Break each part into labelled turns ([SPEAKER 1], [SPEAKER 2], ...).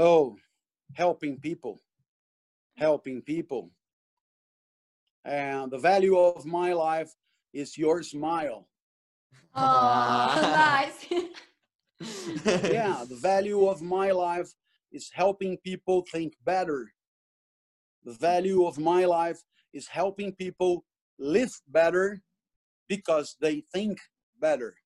[SPEAKER 1] Oh, helping people, helping people. And the value of my life is your smile.
[SPEAKER 2] Oh, nice.
[SPEAKER 1] yeah, the value of my life is helping people think better. The value of my life is helping people live better because they think better.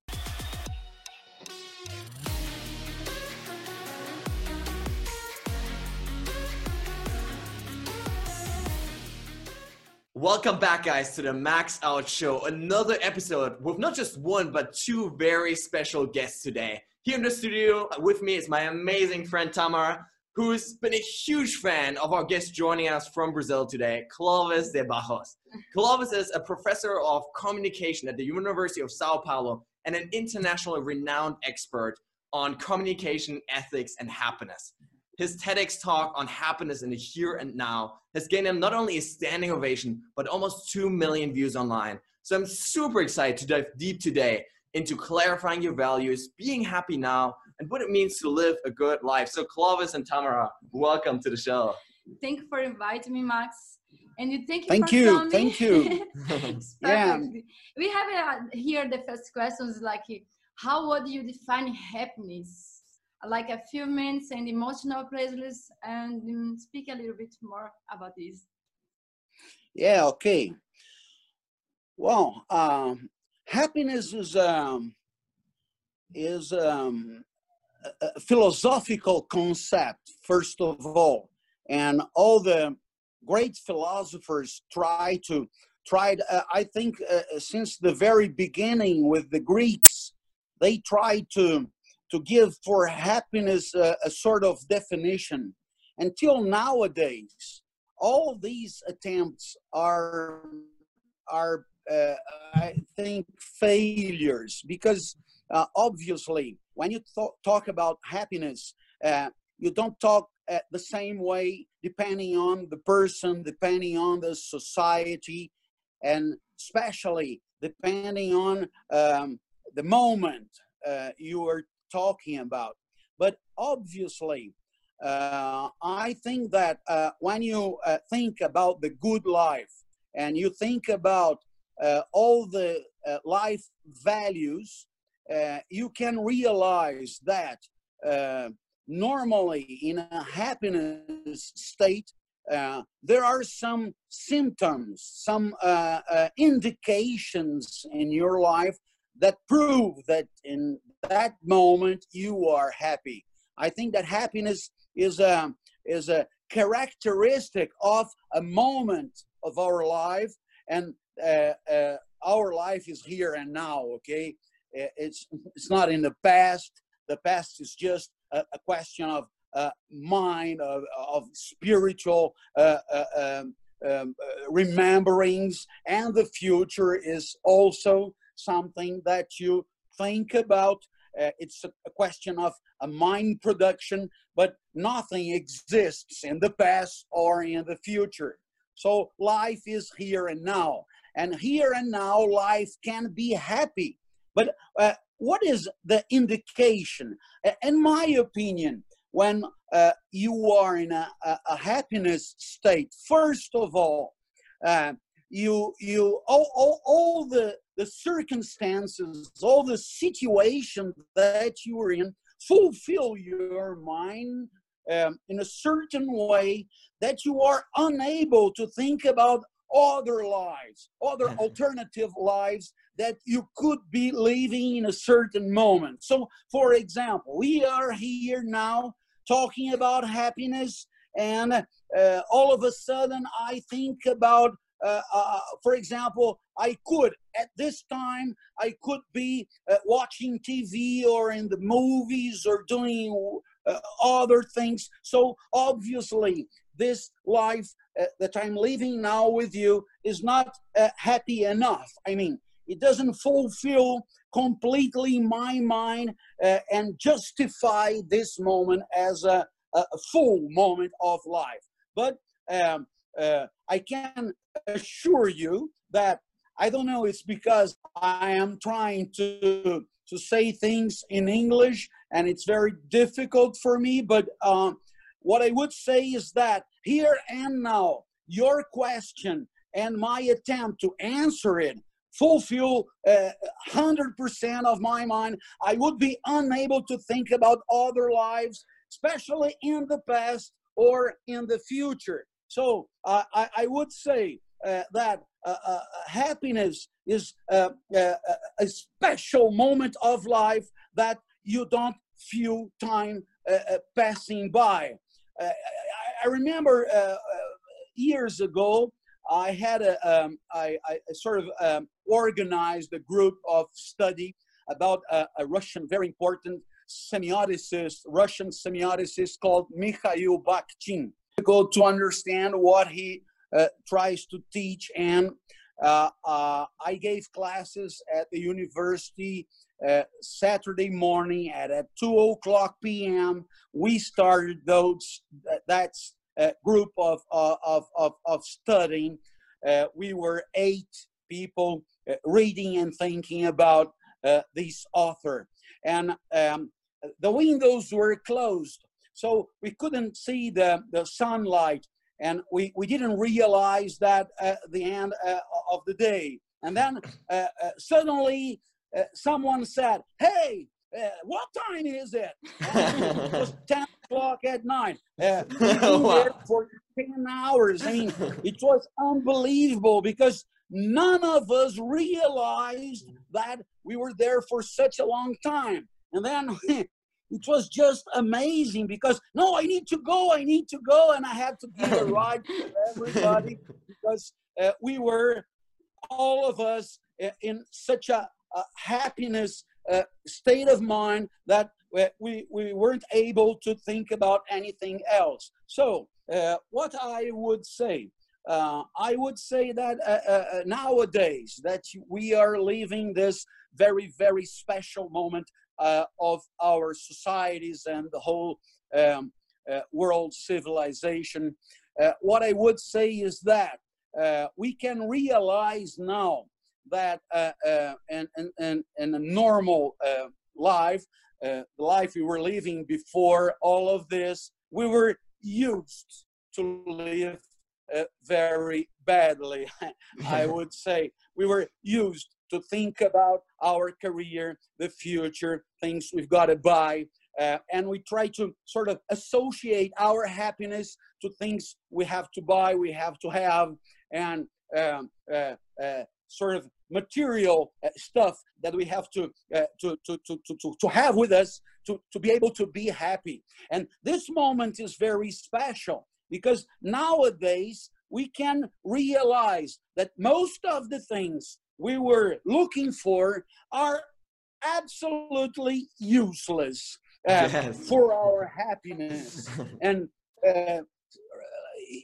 [SPEAKER 3] Welcome back, guys, to the Max Out Show. Another episode with not just one, but two very special guests today. Here in the studio with me is my amazing friend Tamara, who's been a huge fan of our guest joining us from Brazil today, Clovis de Barros. Clovis is a professor of communication at the University of Sao Paulo and an internationally renowned expert on communication, ethics, and happiness. His TEDx talk on happiness in the here and now has gained him not only a standing ovation, but almost 2 million views online. So I'm super excited to dive deep today into clarifying your values, being happy now, and what it means to live a good life. So Clovis and Tamara, welcome to the show.
[SPEAKER 2] Thank you for inviting me, Max. And you thank you
[SPEAKER 1] Thank
[SPEAKER 2] for
[SPEAKER 1] you,
[SPEAKER 2] coming.
[SPEAKER 1] thank you. Yeah.
[SPEAKER 2] Perfect. We have uh, here the first questions like, how would you define happiness? Like a few minutes and emotional pleasures, and um, speak a little bit more about this.
[SPEAKER 1] Yeah, okay. Well, um, happiness is um, is um, a a philosophical concept, first of all, and all the great philosophers try to tried. Uh, I think uh, since the very beginning with the Greeks, they tried to to give for happiness a, a sort of definition. Until nowadays, all these attempts are are uh, I think failures because uh, obviously when you talk about happiness, uh, you don't talk uh, the same way depending on the person, depending on the society, and especially depending on um, the moment uh, you are talking about. But obviously, uh, I think that uh, when you uh, think about the good life and you think about uh, all the uh, life values, uh, you can realize that normally in a happiness state, there are some symptoms, some indications in your life that prove that in that moment you are happy. I think that happiness is a is a characteristic of a moment of our life, and uh, uh, our life is here and now. Okay, it's it's not in the past. The past is just a, a question of uh, mind, of, of spiritual uh, uh, um, um, uh, rememberings, and the future is also something that you think about. Uh, it's a, question of a mind production, but nothing exists in the past or in the future. So life is here and now. And here and now, life can be happy. But uh, what is the indication? Uh, In my opinion, when uh, you are in a, a, a happiness state, first of all, uh, you you all, all, all the the circumstances, all the situation that you are in, fulfill your mind um, in a certain way that you are unable to think about other lives, other alternative lives that you could be living in a certain moment. So, for example, we are here now talking about happiness, and uh, all of a sudden I think about, uh, uh, for example, I could at this time I could be uh, watching TV or in the movies or doing uh, other things. So obviously, this life uh, that I'm living now with you is not uh, happy enough. I mean, it doesn't fulfill completely my mind uh, and justify this moment as a, a full moment of life. But um, uh, I can assure you that I don't know, it's because I am trying to, to say things in English and it's very difficult for me, but um, what I would say is that here and now, your question and my attempt to answer it fulfill uh, 100% of my mind. I would be unable to think about other lives, especially in the past or in the future. So uh, I, I, would say uh, that uh, uh, happiness is uh, a special moment of life that you don't feel time passing by. I, I, remember years ago, I had a, um, I, I sort of um, organized a group of study about a, a Russian, very important semioticist, Russian semioticist called Mikhail Bakhtin. To understand what he uh, tries to teach, and uh, uh, I gave classes at the university uh, Saturday morning at, at 2 o'clock p.m. We started those that's a group of, of, of, of studying. Uh, we were eight people uh, reading and thinking about uh, this author. And um, the windows were closed, so we couldn't see the, the sunlight. And we, we didn't realize that at the end uh, of the day. And then uh, uh, suddenly someone said, Hey, uh, what time is it? it was 10 o'clock at night. Uh, wow. for 10 hours. I mean, it was unbelievable because none of us realized that we were there for such a long time. And then it was just amazing because, no, I need to go, I need to go. And I had to give a ride to everybody because uh, we were, all of us, uh, in such a, a happiness uh, state of mind that we, we weren't able to think about anything else. So, uh, what I would say, uh, I would say that uh, uh, uh, nowadays that we are living this very, very special moment of our societies and the whole um, world civilization. what I would say is that we can realize now that uh, uh, and, and, and, a normal uh, life, the life we were living before all of this, we were used to live uh, very badly, I would say. We were used to think about our career, the future, things we've got to buy. Uh, and we try to sort of associate our happiness to things we have to buy, we have to have, and um, uh, sort of material uh, stuff that we have to, uh, to, to, to, to, to have with us to, to be able to be happy. And this moment is very special because nowadays we can realize that most of the things we were looking for are absolutely useless uh, yes. for our happiness. and uh,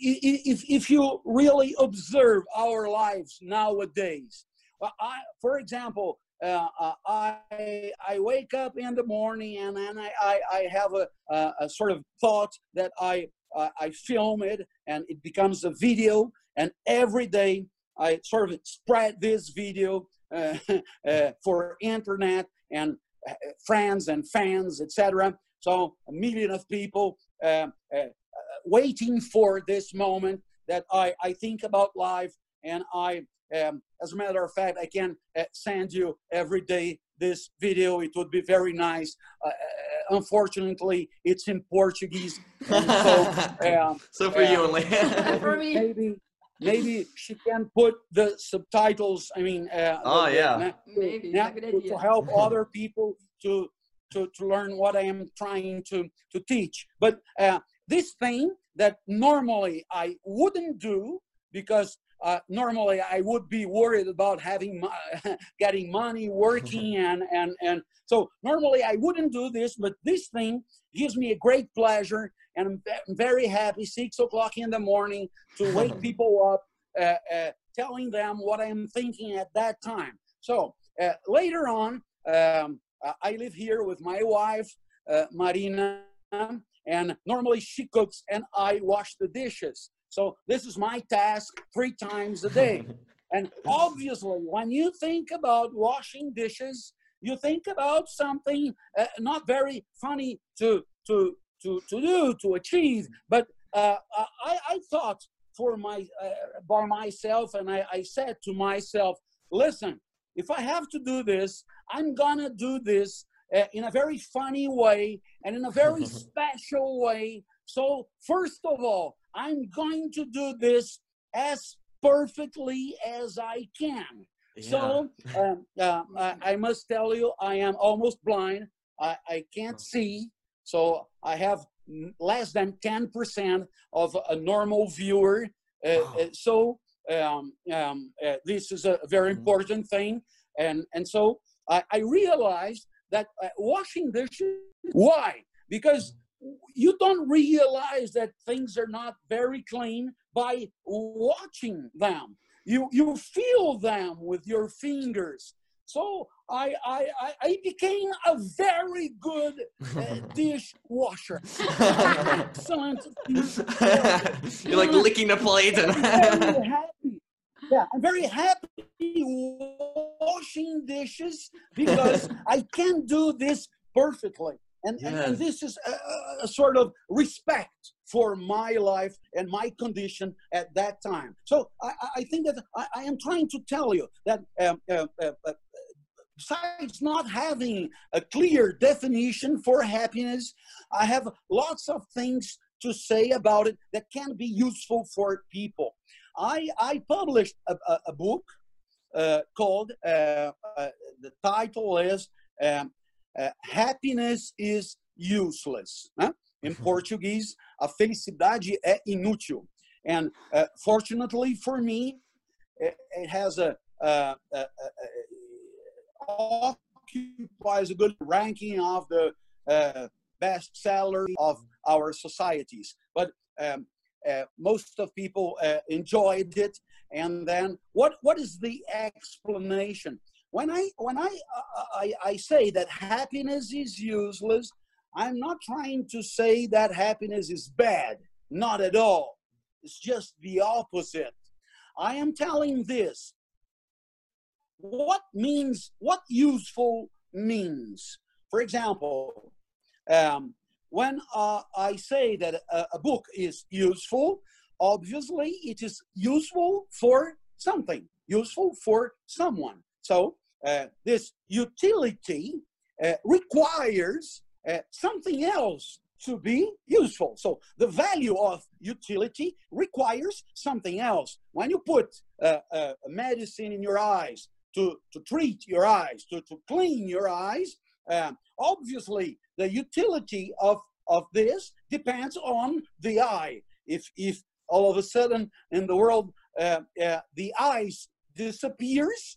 [SPEAKER 1] if, if you really observe our lives nowadays, I, for example, uh, uh, I I wake up in the morning and then I, I, I have a, a, a, sort of thought that I I film it and it becomes a video and every day I sort of spread this video uh, uh for internet and uh, friends and fans etc. So a million of people waiting for this moment that I, I think about life and I um, as a matter of fact, I can uh, send you every day this video. It would be very nice. Uh, uh unfortunately, it's in Portuguese. So,
[SPEAKER 3] um, so, for you only.
[SPEAKER 2] for me.
[SPEAKER 1] Maybe, maybe she can put the subtitles. I mean, uh,
[SPEAKER 3] oh
[SPEAKER 1] the,
[SPEAKER 3] yeah,
[SPEAKER 2] the, maybe
[SPEAKER 1] to, to help other people to to to learn what I am trying to to teach. But uh, this thing that normally I wouldn't do because uh, normally I would be worried about having getting money, working, and and and so normally I wouldn't do this, but this thing gives me a great pleasure, and I'm, I'm very happy. Six o'clock in the morning to wake people up, uh, uh, telling them what I'm thinking at that time. So uh, later on, um, I live here with my wife, uh, Marina, and normally she cooks and I wash the dishes. So this is my task three times a day. and obviously, when you think about washing dishes, you think about something uh, not very funny to to to, to do, to achieve. But uh, I, I thought for my, uh, by myself, and I, I said to myself, listen, if I have to do this, I'm gonna do this uh, in a very funny way and in a very special way. So, first of all, I'm going to do this as perfectly as I can. Yeah. So, um, uh, I, I, must tell you, I am almost blind. I, I can't see. So, I have less than 10% of a normal viewer. Uh, wow. Uh, so, um, um, uh, this is a very mm-hmm. important thing. And, and so I, I realized that uh, washing dishes, why? Because you don't realize that things are not very clean by watching them. You, you feel them with your fingers. So I, I, I became a very good uh, dishwasher.
[SPEAKER 3] Excellent. You're like licking the plate. And
[SPEAKER 1] yeah, I'm very happy washing dishes because I can do this perfectly. And, and, and, this is a, a, sort of respect for my life and my condition at that time. So I, I think that I, I, am trying to tell you that um, uh, uh, uh, besides not having a clear definition for happiness, I have lots of things to say about it that can be useful for people. I, I published a, a, a book uh, called, uh, uh, the title is um, uh, Happiness is Useless. In Portuguese, a felicidade é inútil. And uh, fortunately for me, it, it has a, a, a, occupies a good ranking of the uh, bestseller of our societies. But um, uh, most of people uh, enjoyed it. And then what, what is the explanation? When I, when I, uh, I, I say that happiness is useless, I'm not trying to say that happiness is bad. Not at all. It's just the opposite. I am telling this. What means, what useful means? For example, um, when uh, I say that a, a, book is useful, obviously it is useful for something, useful for someone. So uh, this utility uh, requires uh, something else to be useful. So the value of utility requires something else. When you put uh, uh, medicine in your eyes to, to treat your eyes, to, to clean your eyes, um, obviously the utility of, of this depends on the eye. If, if all of a sudden in the world uh, the eyes disappears,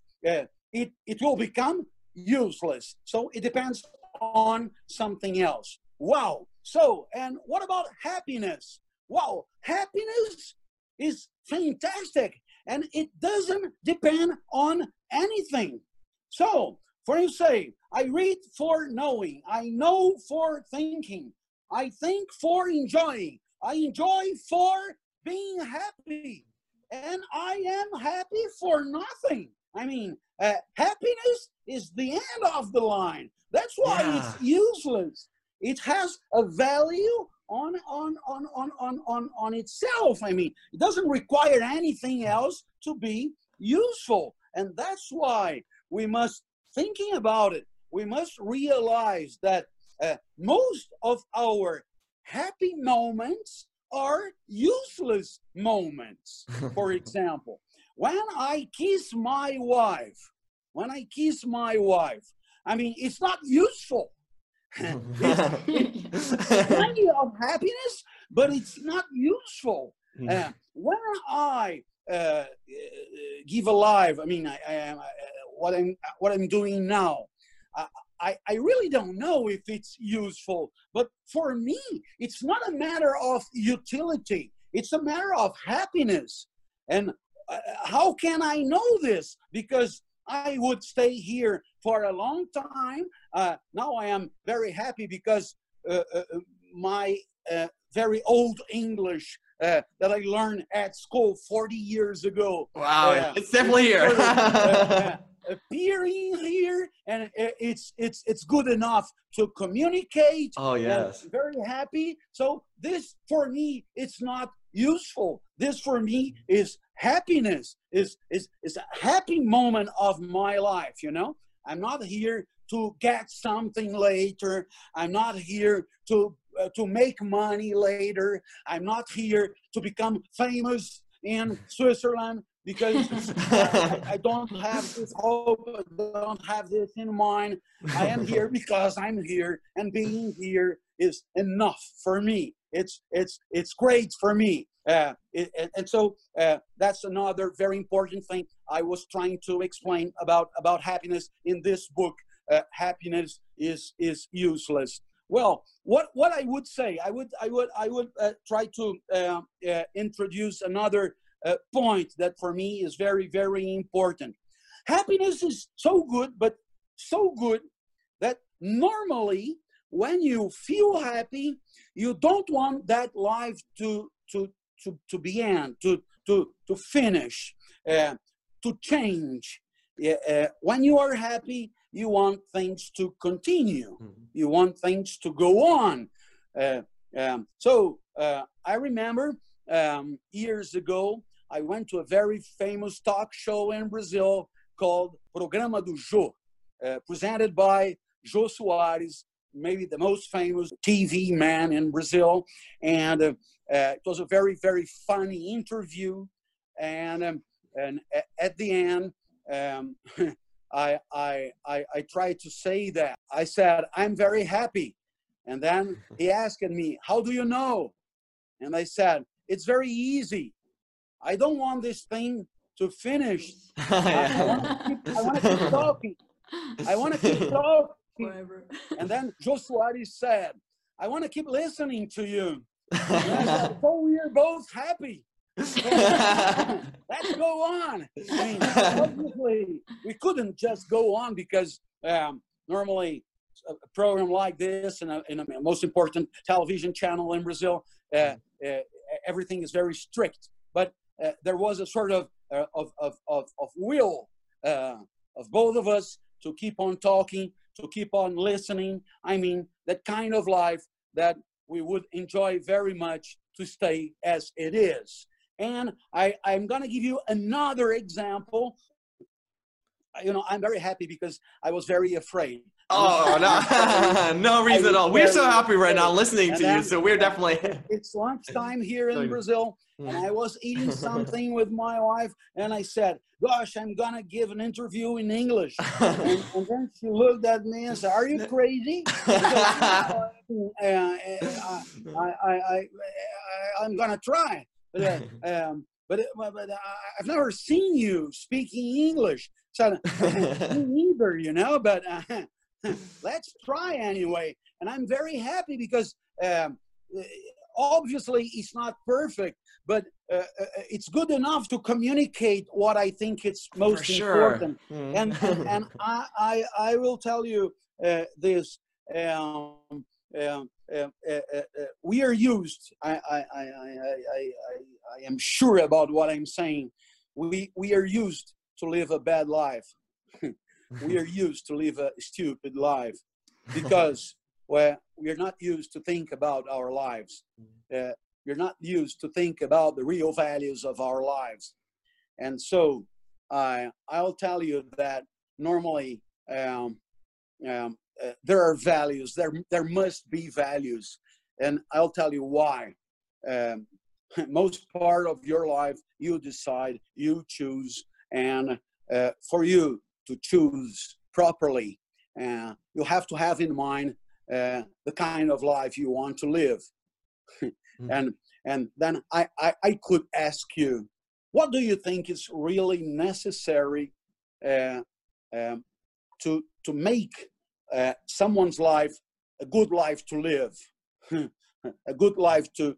[SPEAKER 1] it, it will become useless. So it depends on something else. Wow. So, and what about happiness? Wow, happiness is fantastic and it doesn't depend on anything. So, for you say, I read for knowing, I know for thinking, I think for enjoying, I enjoy for being happy, and I am happy for nothing. I mean, uh, happiness is the end of the line. That's why yeah. it's useless. It has a value on, on, on, on, on, on, on itself. I mean, it doesn't require anything else to be useful. And that's why we must, thinking about it, we must realize that uh, most of our happy moments are useless moments. For example, when I kiss my wife, when I kiss my wife, I mean, it's not useful. it's, plenty of happiness, but it's not useful. Hmm. Uh, when I uh, give a live, I mean, I, I, I, what I'm what I'm doing now, I, I really don't know if it's useful, but for me, it's not a matter of utility. It's a matter of happiness. And uh, how can I know this? Because I would stay here for a long time. Uh, now I am very happy because uh, uh, my uh, very old English uh, that I learned at school 40 years ago.
[SPEAKER 3] Wow, it's definitely here.
[SPEAKER 1] appearing here and it's it's it's good enough to communicate
[SPEAKER 3] oh yes
[SPEAKER 1] very happy so this for me it's not useful this for me is happiness is is is a happy moment of my life you know i'm not here to get something later i'm not here to uh, to make money later i'm not here to become famous in switzerland because I, I, don't have this hope, I don't have this in mind. I am here because I'm here, and being here is enough for me. It's it's it's great for me. Uh, and, so uh, that's another very important thing I was trying to explain about about happiness in this book. Uh, happiness is is useless. Well, what what I would say, I would I would I would uh, try to uh, introduce another point that for me is very, very important. Happiness is so good, but so good that normally when you feel happy, you don't want that life to, to, to, to be end, to, to, to finish, uh, to change. Uh, when you are happy, you want things to continue. Mm-hmm. You want things to go on. Uh, um, so uh, I remember um, years ago, I went to a very famous talk show in Brazil called Programa do Jô, uh, presented by Jô Soares, maybe the most famous TV man in Brazil. And uh, uh, it was a very, very funny interview. And, um, and at the end, um, I, I, I, I tried to say that. I said, I'm very happy. And then he asked me, How do you know? And I said, It's very easy. I don't want this thing to finish. I, I want to keep, talking. I want to keep talking. Forever. And then Jô Soares said, I want to keep listening to you. So we're both happy. Let's go on. I mean, obviously, we couldn't just go on because um, normally a program like this and a, in a most important television channel in Brazil, uh, uh, everything is very strict. But uh, there was a sort of uh, of, of, of, of will uh, of both of us to keep on talking, to keep on listening. I mean, that kind of life that we would enjoy very much to stay as it is. And I, I'm going to give you another example. You know, I'm very happy because I was very afraid.
[SPEAKER 3] Oh no, no reason at all. We're so happy right now listening to you. So we're definitely.
[SPEAKER 1] It's lunchtime here in Brazil, and I was eating something with my wife, and I said, "Gosh, I'm gonna give an interview in English." and, and, then she looked at me and said, "Are you crazy?" Because, uh, uh, I, I, I, am gonna try, but, uh, um, but, but I've never seen you speaking English, so me neither, you know. But let's try anyway. And I'm very happy because um, obviously it's not perfect, but uh, uh, it's good enough to communicate what I think it's most sure. important. Mm. And, and, and I, I, I, will tell you uh, this. Um, um uh, uh, uh, we are used. I, I, I, I, I, am sure about what I'm saying. We, we are used to live a bad life we are used to live a stupid life because well, we're not used to think about our lives. Uh, we're not used to think about the real values of our lives. And so I, I'll tell you that normally um, um, uh, there are values, there, there must be values. And I'll tell you why. Um, most part of your life, you decide, you choose, and uh, for you, to choose properly. Uh, you have to have in mind uh, the kind of life you want to live. mm-hmm. And and then I, I, I, could ask you, what do you think is really necessary uh, um, to to make uh, someone's life a good life to live, a good life to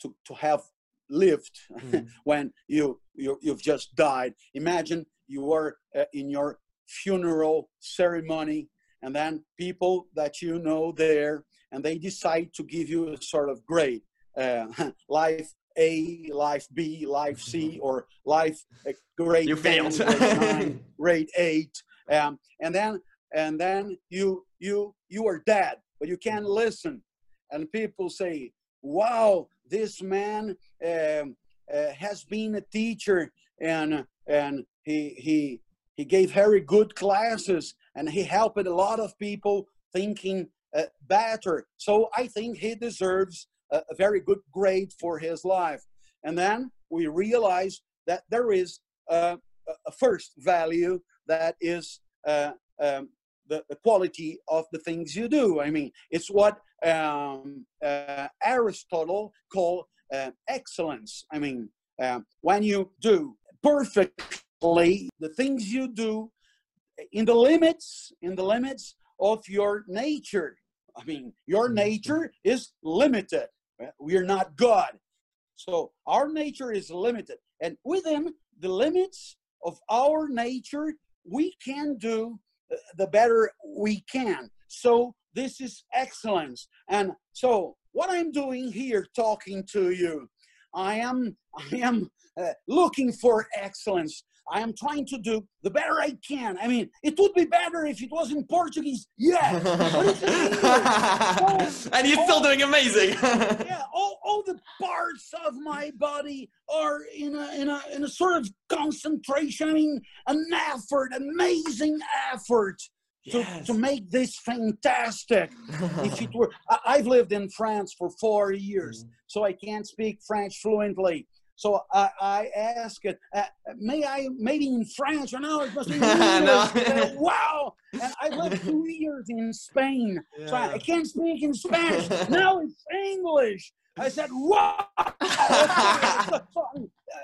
[SPEAKER 1] to to have lived mm-hmm. when you, you you've just died. Imagine you were uh, in your funeral ceremony and then people that you know there and they decide to give you a sort of grade uh, life A, life B, life C, or life uh, grade
[SPEAKER 3] You
[SPEAKER 1] 10,
[SPEAKER 3] failed.
[SPEAKER 1] grade nine, grade eight, um, and then and then you you you are dead, but you can't listen, and people say, "Wow, this man um, uh, has been a teacher, and and he he he gave very good classes, and he helped a lot of people thinking uh, better. So I think he deserves a, a very good grade for his life." And then we realize that there is uh, a first value that is uh, um, the, the quality of the things you do. I mean, it's what um, uh, Aristotle called uh, excellence. I mean, um, when you do perfectly the things you do in the limits, in the limits of your nature. I mean, your nature is limited. We are not God. So our nature is limited. And within the limits of our nature, we can do uh, the better we can. So this is excellence. And so what I'm doing here talking to you, I am I am uh, looking for excellence. I am trying to do the better I can. I mean, it would be better if it was in Portuguese. It's in
[SPEAKER 3] and you're still doing amazing.
[SPEAKER 1] yeah, all, all the parts of my body are in a in a in a sort of concentration. I mean, an effort, amazing effort to,
[SPEAKER 3] Yes.
[SPEAKER 1] to make this fantastic. if it were, I, I've lived in France for four years,
[SPEAKER 3] Mm.
[SPEAKER 1] so I can't speak French fluently. So I, I uh, may I, maybe in France, or now it must be in
[SPEAKER 3] No.
[SPEAKER 1] English. Uh, wow. And I lived two years in Spain, so I, I can't speak in Spanish. now it's English. I said, wow.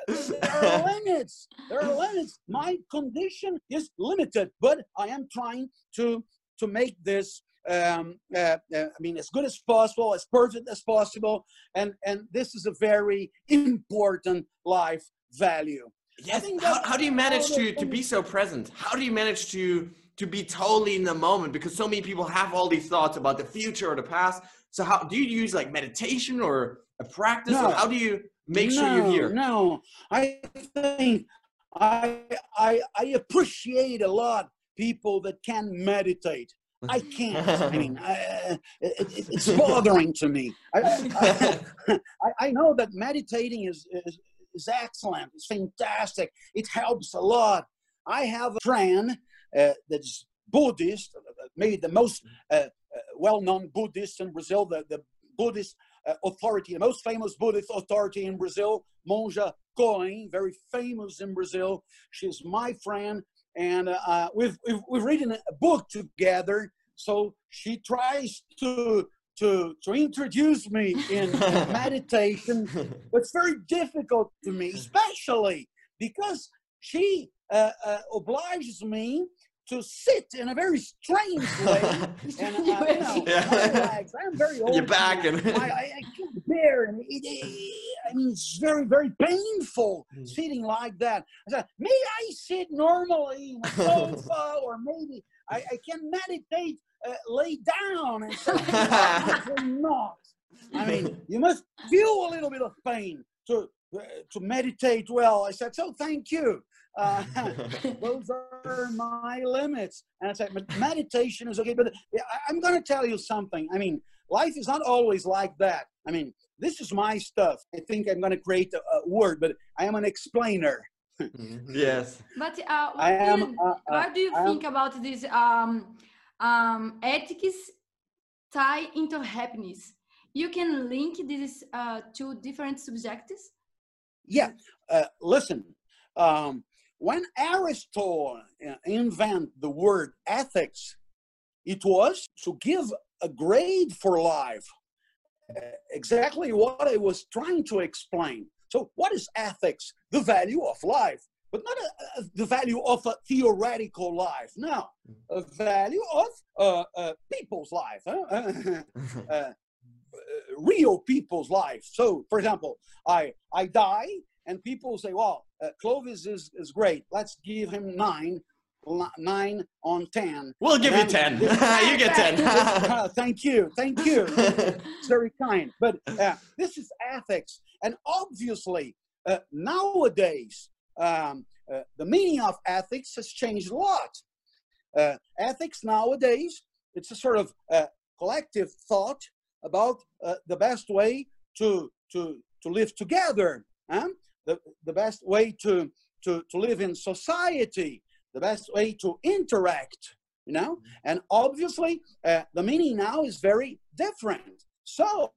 [SPEAKER 1] There are limits. There are limits. My condition is limited, but I am trying to to make this. Um, uh, uh, I mean, as good as possible, as perfect as possible, and and this is a very important life value.
[SPEAKER 3] Yes. How, how do you manage to, to be so present? How do you manage to to be totally in the moment? Because so many people have all these thoughts about the future or the past. So how do you use like meditation or a practice?
[SPEAKER 1] No.
[SPEAKER 3] Or how do you make sure you're here?
[SPEAKER 1] No, I think I I I appreciate a lot people that can meditate. I can't. I mean, I, it, it, it's bothering to me. I, I, I- know that meditating is, is is excellent. It's fantastic. It helps a lot. I have a friend uh, that's Buddhist, uh, maybe the most uh, uh, well-known Buddhist in Brazil, the, the Buddhist uh, authority, the most famous Buddhist authority in Brazil, Monja Coen, very famous in Brazil. She's my friend, and uh, we've, we've we've written a book together. So she tries to to to introduce me in meditation, but it's very difficult to me, especially because she uh, uh, obliges me to sit in a very strange way. And uh, you know,
[SPEAKER 3] Yeah.
[SPEAKER 1] my legs, I'm very old.
[SPEAKER 3] Your back and-
[SPEAKER 1] I, I, I can't bear it. It- it- I mean, it's very, very painful
[SPEAKER 3] Mm.
[SPEAKER 1] sitting like that. I said, may I sit normally in a sofa, or maybe I, I can meditate, uh, lay down, and so not. I mean, you must feel a little bit of pain to uh, to meditate well. I said, so thank you. Uh, those are my limits. And I said, meditation is okay, but I- I'm going to tell you something. I mean, life is not always like that. I mean, this is my stuff. I think I'm going to create a, a word, but I am an explainer.
[SPEAKER 3] yes.
[SPEAKER 2] But uh, what,
[SPEAKER 1] I am.
[SPEAKER 2] do you,
[SPEAKER 1] Uh, uh,
[SPEAKER 2] what do you
[SPEAKER 1] I am-
[SPEAKER 2] think about this um, um, ethics tie into happiness? You can link these uh, two different subjects.
[SPEAKER 1] Yeah, uh, listen. Um, when Aristotle uh, invented the word ethics, it was to give a grade for life. Uh, exactly what I was trying to explain. So, what is ethics? The value of life, but not a, a- the value of a theoretical life. No, a value of uh, uh, people's life. huh? uh, uh, real people's life. So, for example, I I die, and people say, "Well, uh, Clovis is is great. Let's give him nine, nine on ten.
[SPEAKER 3] We'll give you 10.
[SPEAKER 1] this-
[SPEAKER 3] you get 10.
[SPEAKER 1] uh, thank you, thank you. It's very kind. But uh, this is ethics, and obviously, uh, nowadays, um, uh, the meaning of ethics has changed a lot. Uh, ethics nowadays, it's a sort of uh, collective thought about uh, the best way to, to, to live together, huh? The, the best way to, to, to live in society, the best way to interact, you know? And obviously, uh, the meaning now is very different. So,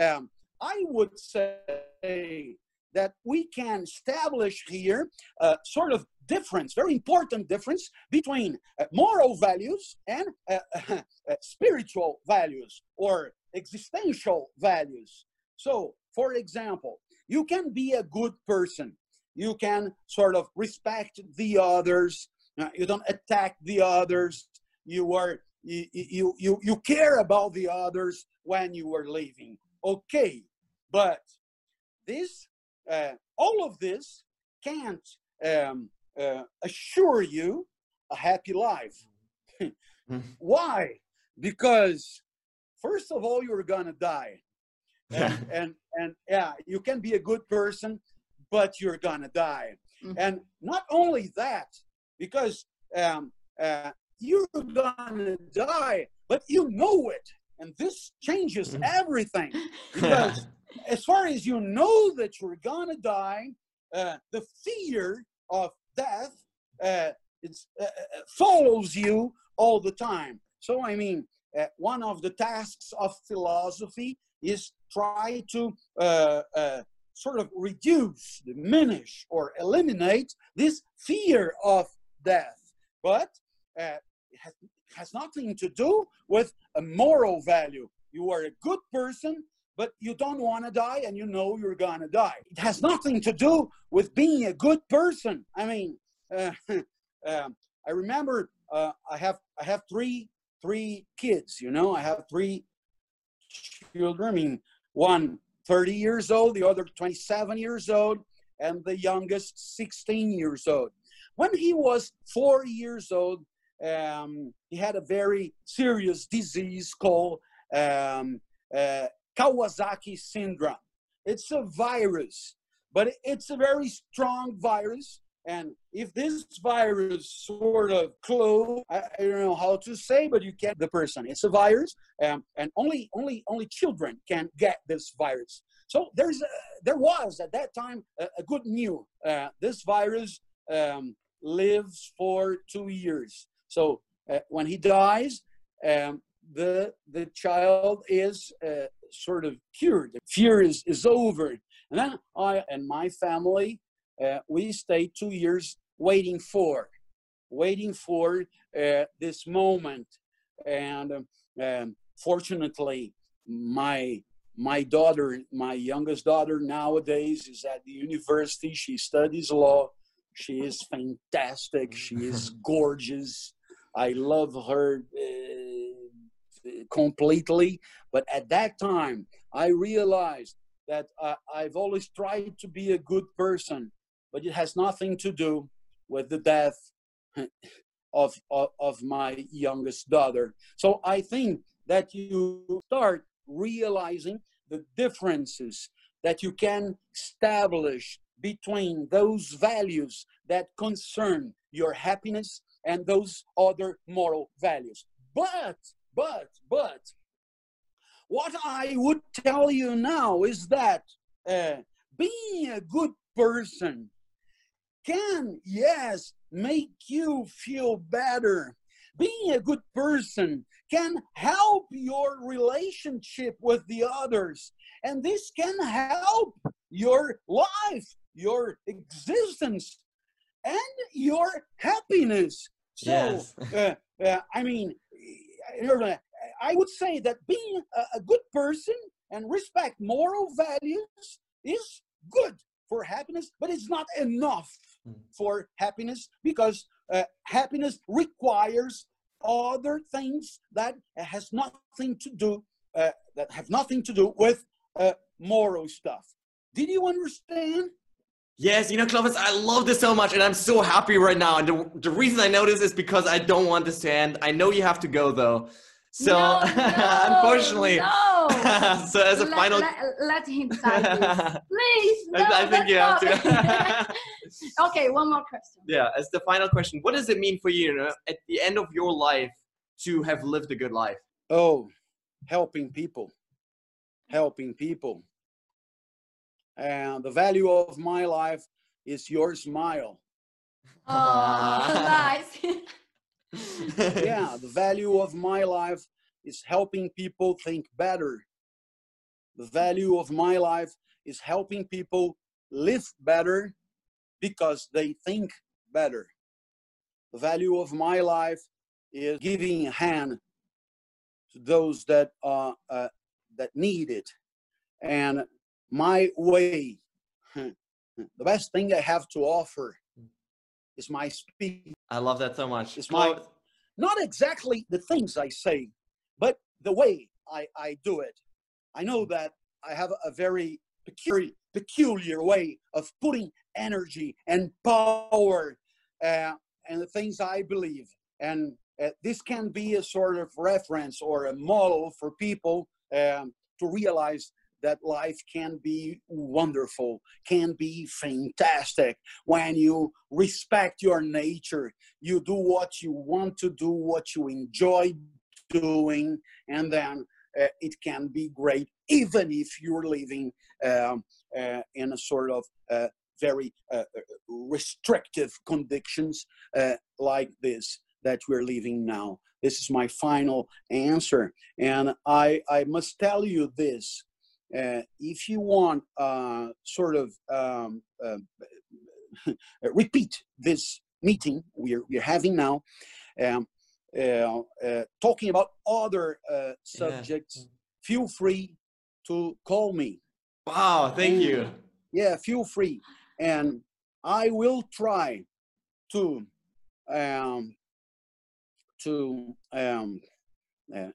[SPEAKER 1] um, I would say that we can establish here a sort of difference, very important difference between uh, moral values and uh, uh, spiritual values or existential values. So, for example, you can be a good person. You can sort of respect the others. Uh, you don't attack the others. You are you, you you you care about the others when you are leaving. Okay, but this uh, all of this can't um, uh, assure you a happy life. Hmm. Why? Because first of all, you're gonna die, and, and and yeah, you can be a good person, but you're gonna die. Mm-hmm. And not only that, because um, uh, you're gonna die, but you know it, and this changes mm-hmm. everything because as far as you know that you're gonna die, uh, the fear of death uh, uh, uh, follows you all the time. So I mean, uh, one of the tasks of philosophy is try to uh, sort of reduce, diminish, or eliminate this fear of death. But it has, has nothing to do with a moral value. You are a good person, but you don't want to die and you know you're going to die. It has nothing to do with being a good person. I mean, uh, um, I remember uh, I have I have three three kids. You know, I have three children. I mean, one 30 years old, the other 27 years old, and the youngest 16 years old. When he was four years old, um, he had a very serious disease called um, uh, Kawasaki syndrome. It's a virus, but it's a very strong virus. And if this virus sort of close, I, I, don't know how to say, but you get the person. It's a virus, um, and only only only children can get this virus. So there's a, there was at that time a, a good news. Uh, this virus um, lives for two years. So uh, when he dies, um, the the child is uh, sort of cured. The fear is, is over. And then I and my family, uh, we stayed two years waiting for, waiting for uh, this moment. And um, um, fortunately, my my daughter, my youngest daughter nowadays is at the university. She studies law. She is fantastic. She is gorgeous. I love her. Uh, completely. But at that time, I realized that uh, I've always tried to be a good person, but it has nothing to do with the death of, of, of my youngest daughter. So I think that you start realizing the differences that you can establish between those values that concern your happiness and those other moral values. But but, but, what I would tell you now is that uh, being a good person can, yes, make you feel better. Being a good person can help your relationship with the others. And this can help your life, your existence, and your happiness. So, yes. uh, uh, I mean, I would say that being a, good person and respect moral values is good for happiness, but it's not enough hmm. for happiness because uh, happiness requires other things that has nothing to do uh, that have nothing to do with uh, moral stuff. Did you understand?
[SPEAKER 3] Yes, you know, Clovis, I love this so much, and I'm so happy right now. And the, the reason I know this is because I don't want this to end. I know you have to go though. So
[SPEAKER 2] No, no,
[SPEAKER 3] unfortunately,
[SPEAKER 2] no.
[SPEAKER 3] so as a
[SPEAKER 2] let,
[SPEAKER 3] final,
[SPEAKER 2] let, let him type. Please, no,
[SPEAKER 3] I, I think
[SPEAKER 2] let's
[SPEAKER 3] you have
[SPEAKER 2] not.
[SPEAKER 3] to.
[SPEAKER 2] okay, one more question.
[SPEAKER 3] yeah, as the final question, what does it mean for you, you know, at the end of your life to have lived a good life?
[SPEAKER 1] Oh, helping people, helping people. And the value of my life is your smile.
[SPEAKER 2] Oh, nice.
[SPEAKER 1] Yeah, the value of my life is helping people think better. The value of my life is helping people live better because they think better. The value of my life is giving a hand to those that uh, uh, that need it, and my way, the best thing I have to offer is my speech.
[SPEAKER 3] I love that so much.
[SPEAKER 1] It's my- Not exactly the things I say, but the way I, I do it. I know that I have a very peculiar, peculiar way of putting energy and power uh, and the things I believe. And uh, this can be a sort of reference or a model for people um, to realize that life can be wonderful, can be fantastic when you respect your nature, you do what you want to do, what you enjoy doing, and then uh, it can be great, even if you're living um, uh, in a sort of uh, very uh, restrictive conditions uh, like this that we're living now. This is my final answer, and I I must tell you this: uh, if you want uh, sort of um, uh, repeat this meeting we're we're having now. Um, uh, uh, talking about other uh, subjects, feel free to call me.
[SPEAKER 3] Wow, thank you.
[SPEAKER 1] Yeah, feel free, and I will try to um, to um, uh,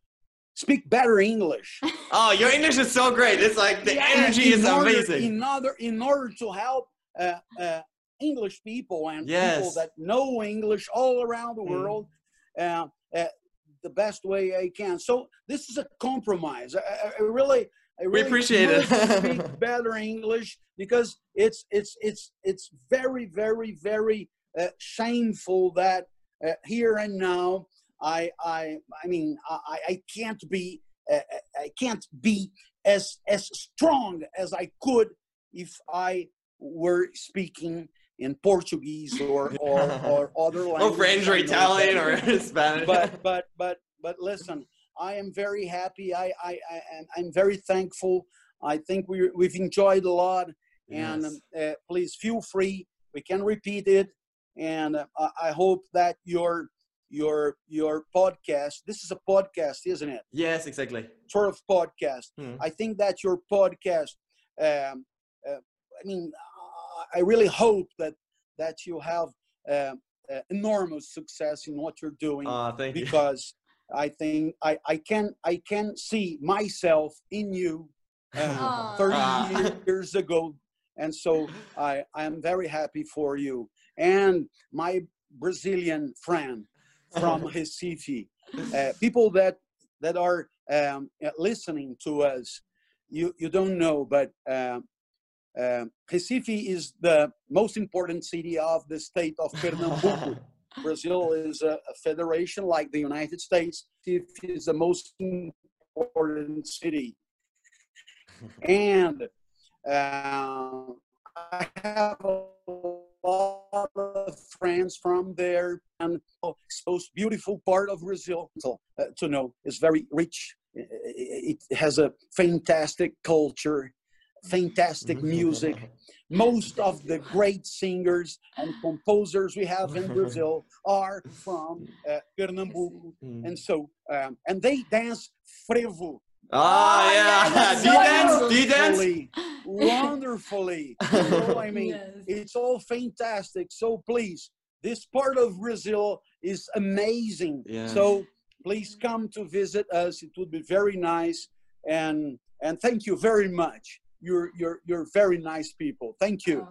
[SPEAKER 1] speak better English.
[SPEAKER 3] Oh, your English is so great. It's like the
[SPEAKER 2] Yeah.
[SPEAKER 3] energy is
[SPEAKER 1] order,
[SPEAKER 3] amazing.
[SPEAKER 1] In order, in order to help uh, uh, English people and people that know English all around the
[SPEAKER 3] Mm.
[SPEAKER 1] world, uh, uh, the best way I can. So this is a compromise. I, I- I really, I really
[SPEAKER 3] appreciate it.
[SPEAKER 1] speak better English because it's it's it's it's very very very uh, shameful that uh, here and now I I I mean I I can't be uh, I can't be as as strong as I could if I were speaking in Portuguese or or, or other languages.
[SPEAKER 3] or French or Italian or Spanish.
[SPEAKER 1] but but but but listen, I am very happy. I I, I am I'm very thankful. I think we we've enjoyed a lot, and
[SPEAKER 3] Yes.
[SPEAKER 1] uh, please feel free. We can repeat it, and uh, I, I hope that your your your podcast. This is a podcast, isn't it?
[SPEAKER 3] yes, exactly.
[SPEAKER 1] Sort of podcast.
[SPEAKER 3] Hmm.
[SPEAKER 1] I think that your podcast. Um, uh, I mean, I really hope that that you have um, uh, enormous success in what you're doing
[SPEAKER 3] Uh, thank you.
[SPEAKER 1] because I think I, I can I can see myself in you uh, 30
[SPEAKER 3] Ah.
[SPEAKER 1] years ago, and so I I am very happy for you and my Brazilian friend from Recife, uh, people that that are um, uh, listening to us. You you don't know, but. Um, um, Recife is the most important city of the state of Pernambuco. Brazil is a, a federation like the United States. Recife is the most important city. And uh, I have a lot of friends from there, and oh, most beautiful part of Brazil uh, to know. It's very rich. It has a fantastic culture, fantastic music most of the great singers and composers we have in Brazil are from uh, Pernambuco,
[SPEAKER 3] Mm.
[SPEAKER 1] and so um, and they dance frevo.
[SPEAKER 3] Oh,
[SPEAKER 2] Oh, yeah,
[SPEAKER 3] yeah.
[SPEAKER 2] that's
[SPEAKER 3] Do you
[SPEAKER 2] so
[SPEAKER 3] dance? Do you dance?
[SPEAKER 1] Wonderfully, wonderfully. You know, I mean,
[SPEAKER 2] Yes.
[SPEAKER 1] it's all fantastic. So please, this part of Brazil is amazing.
[SPEAKER 3] Yeah.
[SPEAKER 1] So please come to visit us. It would be very nice. And and thank you very much. You're you're you're very nice people. Thank you.